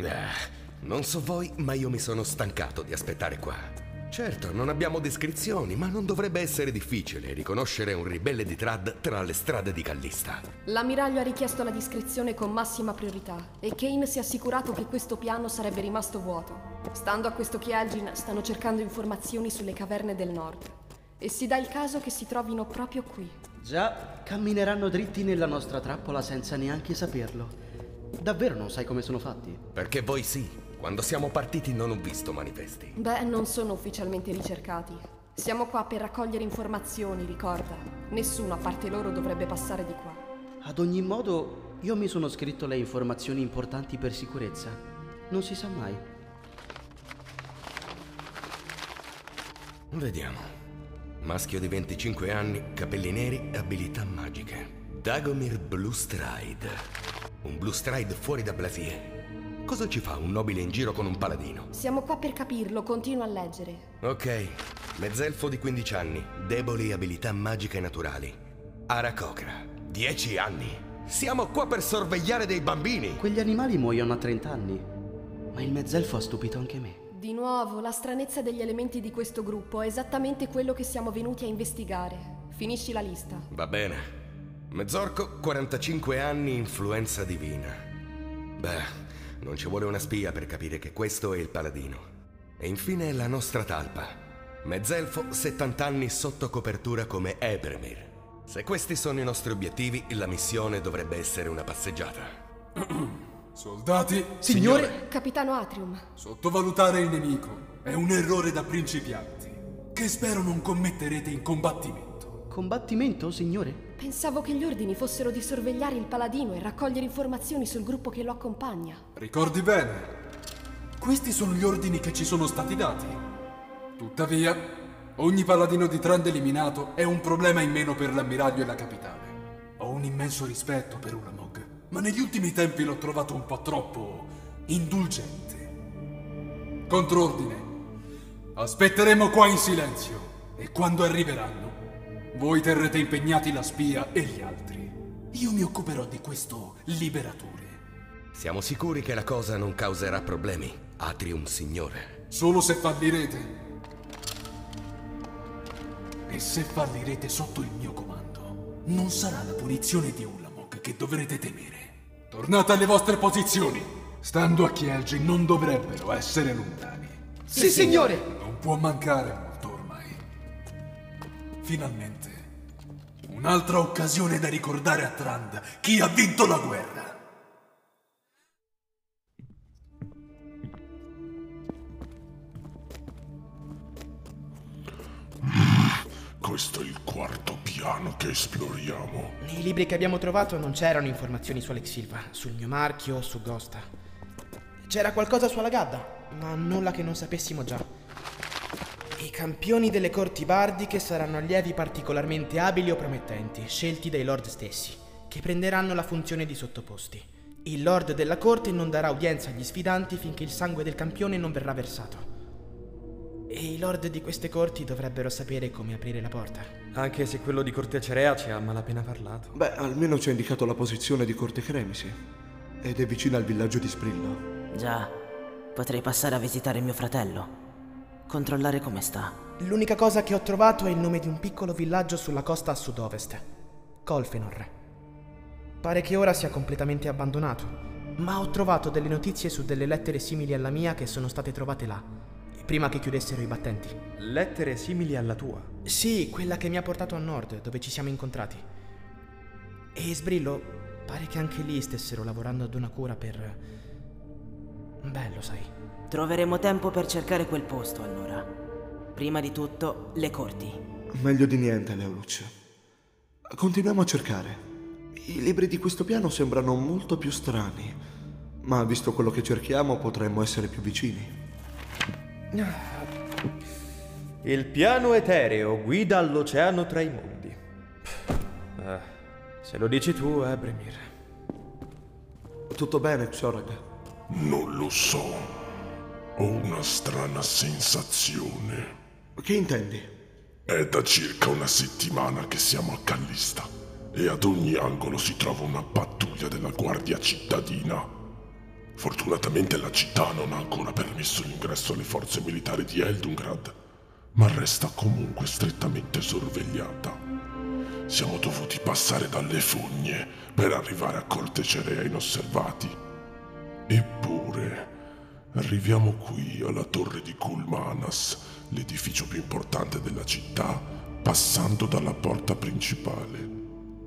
Eh, non so voi, ma io mi sono stancato di aspettare qua. Certo, non abbiamo descrizioni, ma non dovrebbe essere difficile riconoscere un ribelle di Trad tra le strade di Callista. L'ammiraglio ha richiesto la descrizione con massima priorità e Kane si è assicurato che questo piano sarebbe rimasto vuoto. Stando a questo Kielgin, stanno cercando informazioni sulle caverne del nord. E si dà il caso che si trovino proprio qui. Già, cammineranno dritti nella nostra trappola senza neanche saperlo. Davvero non sai come sono fatti? Perché voi sì. Quando siamo partiti non ho visto manifesti. Beh, non sono ufficialmente ricercati. Siamo qua per raccogliere informazioni, ricorda. Nessuno a parte loro dovrebbe passare di qua. Ad ogni modo, io mi sono scritto le informazioni importanti per sicurezza. Non si sa mai. Vediamo. Maschio di 25 anni, capelli neri, abilità magiche. Dagomir Blue Stride. Un Blue Stride fuori da Blasier. Cosa ci fa un nobile in giro con un paladino? Siamo qua per capirlo, continua a leggere. Ok. Mezzelfo di 15 anni, deboli abilità magiche naturali. Arakokra, 10 anni. Siamo qua per sorvegliare dei bambini. Quegli animali muoiono a 30 anni. Ma il mezzelfo ha stupito anche me. Di nuovo, la stranezza degli elementi di questo gruppo è esattamente quello che siamo venuti a investigare. Finisci la lista. Va bene. Mezzorco, 45 anni, influenza divina. Beh, non ci vuole una spia per capire che questo è il paladino. E infine la nostra talpa. Mezzelfo, 70 anni sotto copertura come Ebermir. Se questi sono i nostri obiettivi, la missione dovrebbe essere una passeggiata. Soldati, Signore! Capitano Atrium, sottovalutare il nemico è un errore da principianti, che spero non commetterete in combattimento. Combattimento, signore? pensavo che gli ordini fossero di sorvegliare il paladino e raccogliere informazioni sul gruppo che lo accompagna. Ricordi bene? Questi sono gli ordini che ci sono stati dati. Tuttavia, ogni paladino di Trand eliminato è un problema in meno per l'ammiraglio e la capitale. Ho un immenso rispetto per Ulamog, ma negli ultimi tempi l'ho trovato un po' troppo indulgente. Contrordine. Aspetteremo qua in silenzio e quando arriveranno voi terrete impegnati la spia e gli altri. Io mi occuperò di questo liberatore. Siamo sicuri che la cosa non causerà problemi, Atrium Signore. Solo se fallirete. E se fallirete sotto il mio comando, non sarà la punizione di Ulamog che dovrete temere. Tornate alle vostre posizioni. Stando a Kielgi non dovrebbero essere lontani. Sì, signore! Non può mancare. Finalmente. Un'altra occasione da ricordare a Trand chi ha vinto la guerra. Questo è il quarto piano che esploriamo. Nei libri che abbiamo trovato non c'erano informazioni su Alex Silva, sul mio marchio o su Ghosta. C'era qualcosa su Alagadda, ma nulla che non sapessimo già. I campioni delle corti bardiche saranno allievi particolarmente abili o promettenti, scelti dai lord stessi, che prenderanno la funzione di sottoposti. Il lord della corte non darà udienza agli sfidanti finché il sangue del campione non verrà versato. E i lord di queste corti dovrebbero sapere come aprire la porta. Anche se quello di Corte Cerea ci ha malapena parlato. Beh, almeno ci ha indicato la posizione di Corte Cremisi. Ed è vicino al villaggio di Sprillo. Già, potrei passare a visitare mio fratello. Controllare come sta. L'unica cosa che ho trovato è il nome di un piccolo villaggio sulla costa a sud-ovest. Colfenor. Pare che ora sia completamente abbandonato, ma ho trovato delle notizie su delle lettere simili alla mia che sono state trovate là, prima che chiudessero i battenti. Lettere simili alla tua? Sì, quella che mi ha portato a nord, dove ci siamo incontrati. E Sbrillo, pare che anche lì stessero lavorando ad una cura per... Beh, lo sai. Troveremo tempo per cercare quel posto allora. Prima di tutto, le corti. Meglio di niente, Leoluc. Continuiamo a cercare. I libri di questo piano sembrano molto più strani, ma visto quello che cerchiamo potremmo essere più vicini. Il piano etereo guida all'oceano tra i mondi. Eh, se lo dici tu, Ebremir. Tutto bene, Xorag? Non lo so. Ho una strana sensazione. Che intendi? È da circa una settimana che siamo a Callista e ad ogni angolo si trova una pattuglia della guardia cittadina. Fortunatamente la città non ha ancora permesso l'ingresso alle forze militari di Eldungrad, ma resta comunque strettamente sorvegliata. Siamo dovuti passare dalle fogne per arrivare a Corte Cerea inosservati. Eppure, arriviamo qui alla torre di Kulmanas, l'edificio più importante della città, passando dalla porta principale.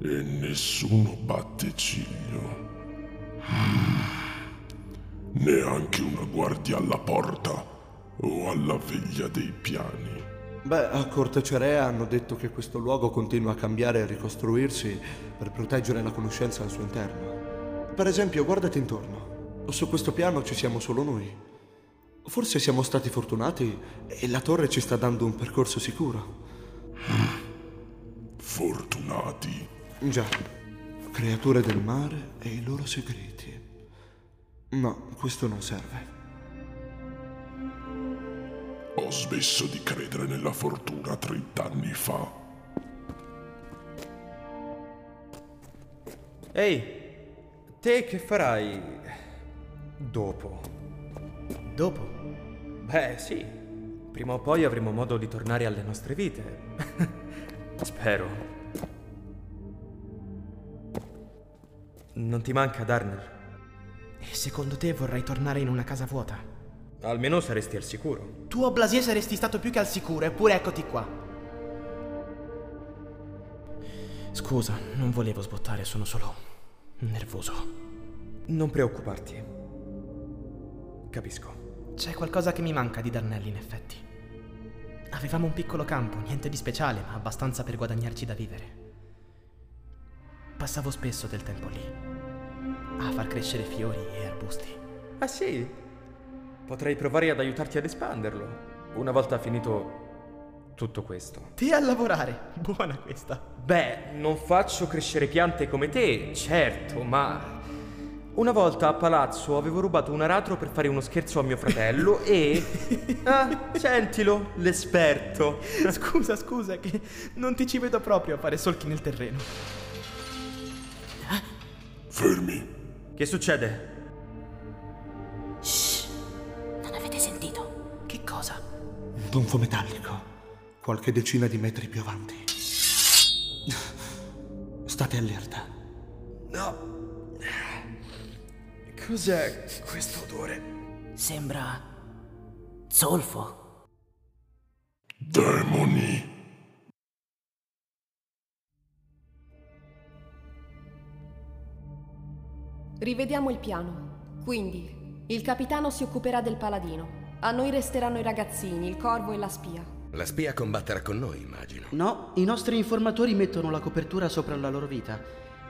E nessuno batte ciglio. Mm. Neanche una guardia alla porta o alla veglia dei piani. Beh, a Corte Cerea hanno detto che questo luogo continua a cambiare e ricostruirsi per proteggere la conoscenza al suo interno. Per esempio, guardati intorno. Su questo piano ci siamo solo noi. Forse siamo stati fortunati e la torre ci sta dando un percorso sicuro. Fortunati. Già, creature del mare e i loro segreti. No, questo non serve. Ho smesso di credere nella fortuna 30 anni fa. Ehi, te che farai dopo? Dopo? Beh, sì. Prima o poi avremo modo di tornare alle nostre vite. Spero. Non ti manca Darnell? E secondo te vorrei tornare in una casa vuota? Almeno saresti al sicuro. Tu a Blasie saresti stato più che al sicuro, eppure eccoti qua. Scusa, non volevo sbottare, sono solo nervoso. Non preoccuparti. Capisco. C'è qualcosa che mi manca di Darnell, in effetti. Avevamo un piccolo campo, niente di speciale, ma abbastanza per guadagnarci da vivere. Passavo spesso del tempo lì, a far crescere fiori e arbusti. Ah sì? Potrei provare ad aiutarti ad espanderlo. Una volta finito tutto questo. Te a lavorare, buona questa. Beh, non faccio crescere piante come te, certo, ma... Una volta a palazzo avevo rubato un aratro per fare uno scherzo a mio fratello e... Ah, sentilo, l'esperto. Scusa, scusa, che non ti ci vedo proprio a fare solchi nel terreno. Fermi. Che succede? Non avete sentito? Che cosa? Un tonfo metallico, qualche decina di metri più avanti. State allerta. Cos'è questo odore? Sembra... zolfo. Demoni. Rivediamo il piano. Quindi, il capitano si occuperà del paladino. A noi resteranno i ragazzini, il corvo e la spia. La spia combatterà con noi, immagino. No, i nostri informatori mettono la copertura sopra la loro vita.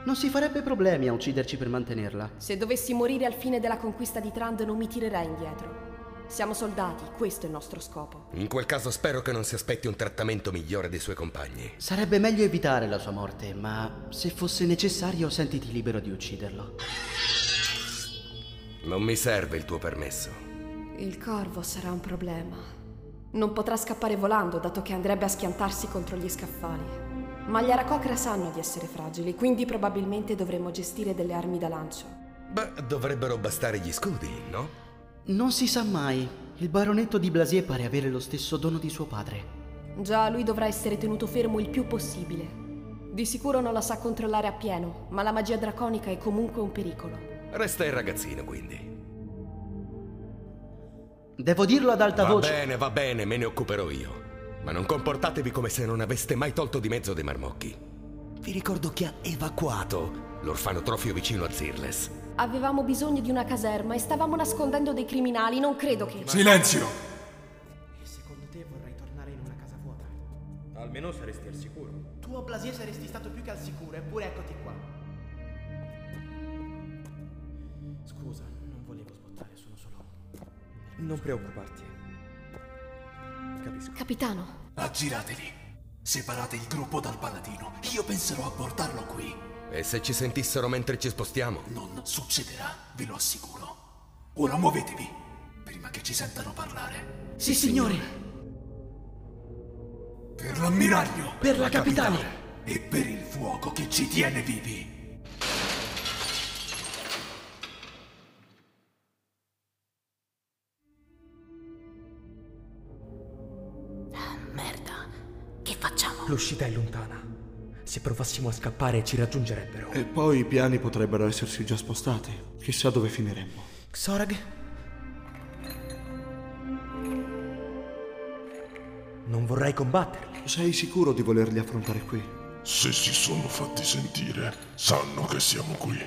Non si farebbe problemi a ucciderci per mantenerla. Se dovessi morire al fine della conquista di Trand non mi tirerei indietro. Siamo soldati, questo è il nostro scopo. In quel caso spero che non si aspetti un trattamento migliore dei suoi compagni. Sarebbe meglio evitare la sua morte, ma se fosse necessario sentiti libero di ucciderlo. Non mi serve il tuo permesso. Il corvo sarà un problema. Non potrà scappare volando, dato che andrebbe a schiantarsi contro gli scaffali. Ma gli Aracocra sanno di essere fragili, quindi probabilmente dovremmo gestire delle armi da lancio. Beh, dovrebbero bastare gli scudi, no? Non si sa mai. Il baronetto di Blasier pare avere lo stesso dono di suo padre. Già, lui dovrà essere tenuto fermo il più possibile. Di sicuro non la sa controllare appieno, ma la magia draconica è comunque un pericolo. Resta il ragazzino, quindi. Devo dirlo ad alta Va voce. bene, va bene, me ne occuperò io. Ma non comportatevi come se non aveste mai tolto di mezzo dei marmocchi. Vi ricordo che ha evacuato l'orfanotrofio vicino a Zirles. Avevamo bisogno di una caserma e stavamo nascondendo dei criminali, non credo che... Silenzio! E secondo te vorrei tornare in una casa vuota? Almeno saresti al sicuro. Tu a Blasie saresti stato più che al sicuro, eppure eccoti qua. Scusa, non volevo sbottare, sono solo... Non preoccuparti. Capisco. Capitano, Aggiratevi. Separate il gruppo dal paladino. Io penserò a portarlo qui. E se ci sentissero mentre ci spostiamo? Non succederà, ve lo assicuro. Ora muovetevi, prima che ci sentano parlare. Sì, signore. Per l'ammiraglio. Per la capitale. E per il fuoco che ci tiene vivi. L'uscita è lontana. Se provassimo a scappare ci raggiungerebbero. E poi i piani potrebbero essersi già spostati. Chissà dove finiremmo. Xorag? Non vorrei combatterli. Sei sicuro di volerli affrontare qui? Se si sono fatti sentire, sanno che siamo qui.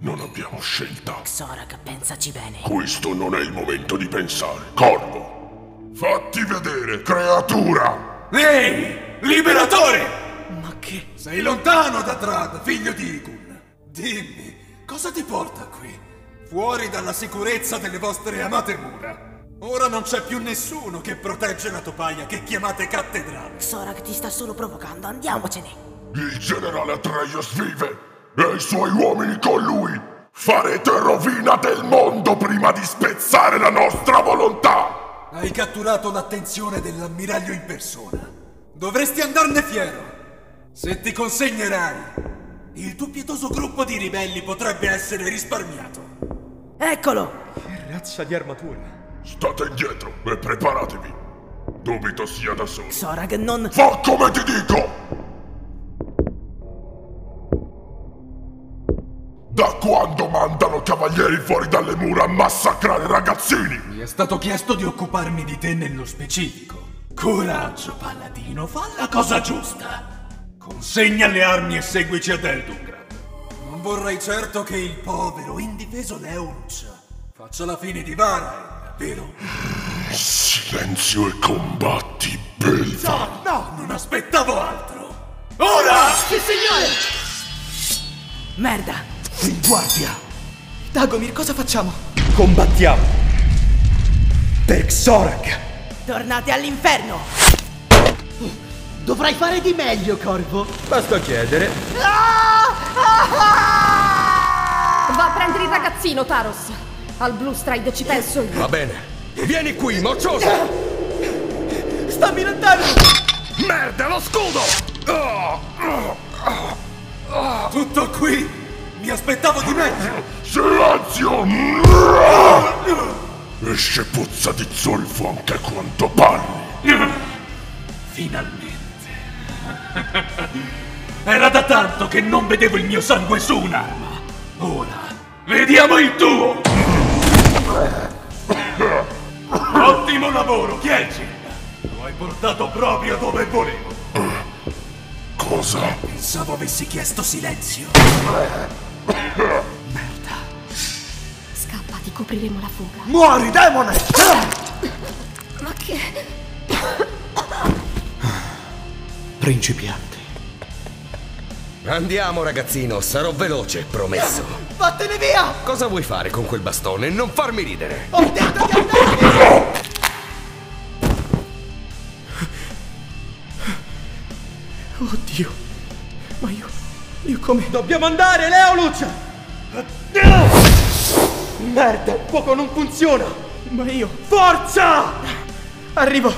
Non abbiamo scelta. Xorag, pensaci bene. Questo non è il momento di pensare. Corvo, fatti vedere, creatura! Ehi, liberatore! Ma che... Sei lontano da Trad, figlio di Igun. Dimmi, cosa ti porta qui? Fuori dalla sicurezza delle vostre amate mura. Ora non c'è più nessuno che protegge la topaia che chiamate cattedrale. Xorag ti sta solo provocando, andiamocene. Il generale Atreius vive e i suoi uomini con lui. Farete rovina del mondo prima di spezzare la nostra volontà. Hai catturato l'attenzione dell'ammiraglio in persona. Dovresti andarne fiero. Se ti consegnerai, il tuo pietoso gruppo di ribelli potrebbe essere risparmiato. Eccolo! Che razza di armatura. State indietro e preparatevi. Dubito sia da solo. Xorag, non... Fa come ti dico! Da quando mandano cavalieri fuori dalle mura a massacrare ragazzini? Mi è stato chiesto di occuparmi di te nello specifico. Coraggio, paladino, fa la cosa giusta. Consegna le armi e seguici ad Eldungrad. Non vorrei certo che il povero, indifeso Leurus faccia la fine di Vara, vero? Silenzio e combatti, belva. No, no, non aspettavo altro. Ora! Sì, signore! Merda! In guardia! Dagomir, cosa facciamo? Combattiamo! Per Xorag! Tornate all'inferno! Dovrai fare di meglio, Corvo. Basta chiedere. Va a prendere il ragazzino, Taros. Al Blue Stride ci penso io. Va bene. Vieni qui, moccioso! Stammi lontano! Merda, lo scudo! Tutto qui! Mi aspettavo di meglio! Silenzio! Esce puzza di zolfo anche quando parli. Finalmente. Era da tanto che non vedevo il mio sangue su un'arma. Ora, vediamo il tuo! Ottimo lavoro, Kielcin! Lo hai portato proprio dove volevo. Cosa? Pensavo avessi chiesto silenzio. Scappa, ti copriremo la fuga. Muori, demone! Ma che... Principianti. Andiamo, ragazzino, sarò veloce, promesso. Vattene via! Cosa vuoi fare con quel bastone? Non farmi ridere. Ho detto di andare via! Oddio. Ma io... Io come... Dobbiamo andare, Leoluc! Merda, il fuoco non funziona! Ma io... Forza! Arrivo!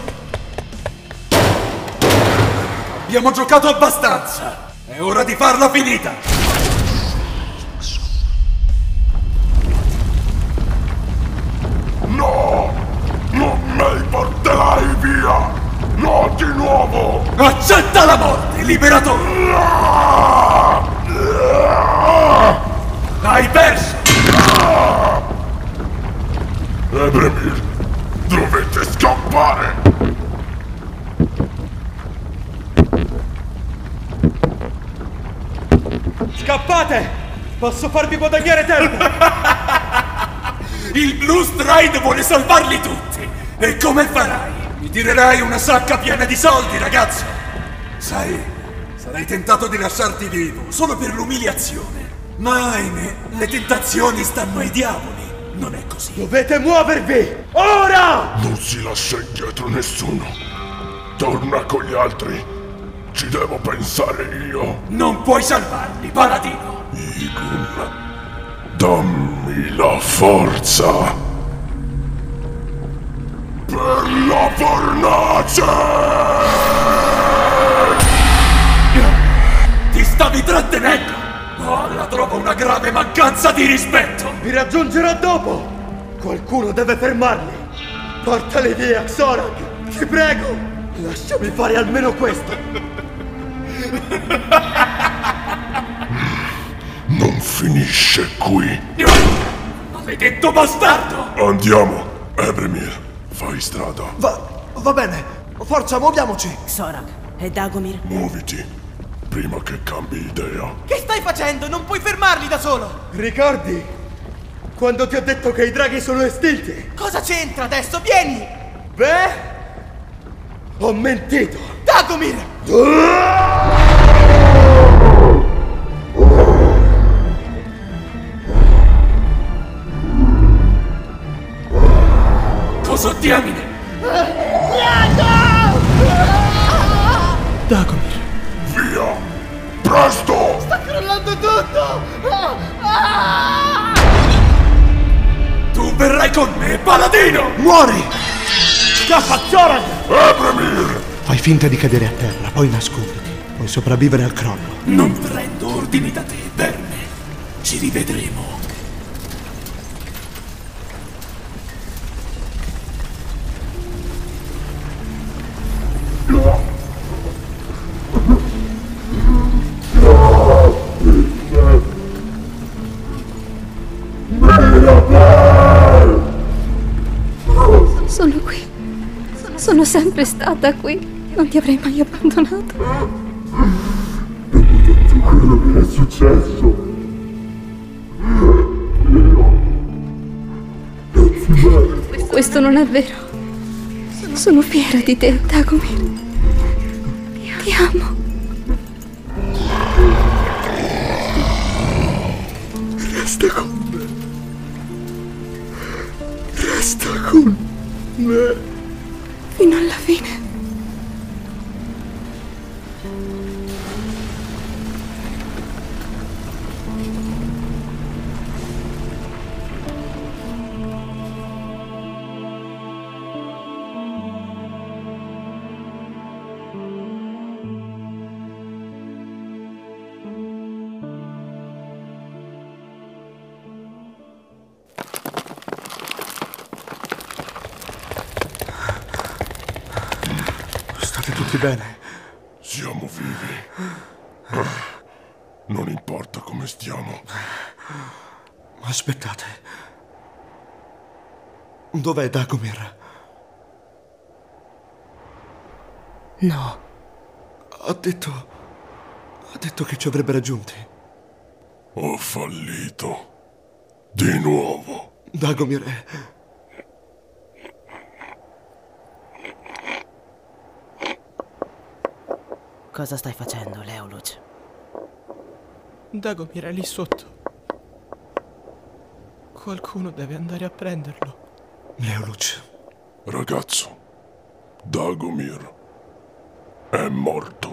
Abbiamo giocato abbastanza! È ora di farla finita! No! Non me li porterai via! No di nuovo! Accetta la morte, liberatore! Posso farvi guadagnare tempo! Il Blue Stride vuole salvarli tutti! E come farai? Mi tirerai una sacca piena di soldi, ragazzo! Sai, sarei tentato di lasciarti vivo solo per l'umiliazione. Ma ahimè, le tentazioni stanno ai diavoli. Non è così. Dovete muovervi! Ora! Non si lascia indietro nessuno. Torna con gli altri. Ci devo pensare io. Non puoi salvarli, paladino! Igun, dammi la forza. Per la fornace! Ti stavi trattenendo! Oh, la trovo una grave mancanza di rispetto! Vi raggiungerò dopo! Qualcuno deve fermarli! Portali via, Xorag! Ti prego! Lasciami fare almeno questo! Finisce qui. Maledetto bastardo! Andiamo, Ebremir. Fai strada. Va, va bene. Forza, muoviamoci. Xorak e Dagomir. Muoviti. Prima che cambi idea. Che stai facendo? Non puoi fermarli da solo! Ricordi? Quando ti ho detto che i draghi sono estinti? Cosa c'entra adesso? Vieni! Beh, ho mentito. Dagomir! Cosa diamine? Dagomir! Via! Presto! Tu verrai con me, paladino! Muori! Scappa, Zoran! Ebremir! Fai finta di cadere a terra, poi nasconditi. Puoi sopravvivere al crollo. Non prendo ordini da te, verme. Ci rivedremo. Sempre stata qui. Non ti avrei mai abbandonato. Quello che è successo. Questo non è vero. Sono fiera di te, Dagomir. Ti amo. Resta con me. Resta con me. Bene? Siamo vivi. Non importa come stiamo. Aspettate. Dov'è Dagomir? No, Ha detto. Ha detto che ci avrebbe raggiunti. Ho fallito. Di nuovo. Dagomir è. Cosa stai facendo, Leoluc? Dagomir è lì sotto. Qualcuno deve andare a prenderlo. Leoluc. Ragazzo, Dagomir è morto.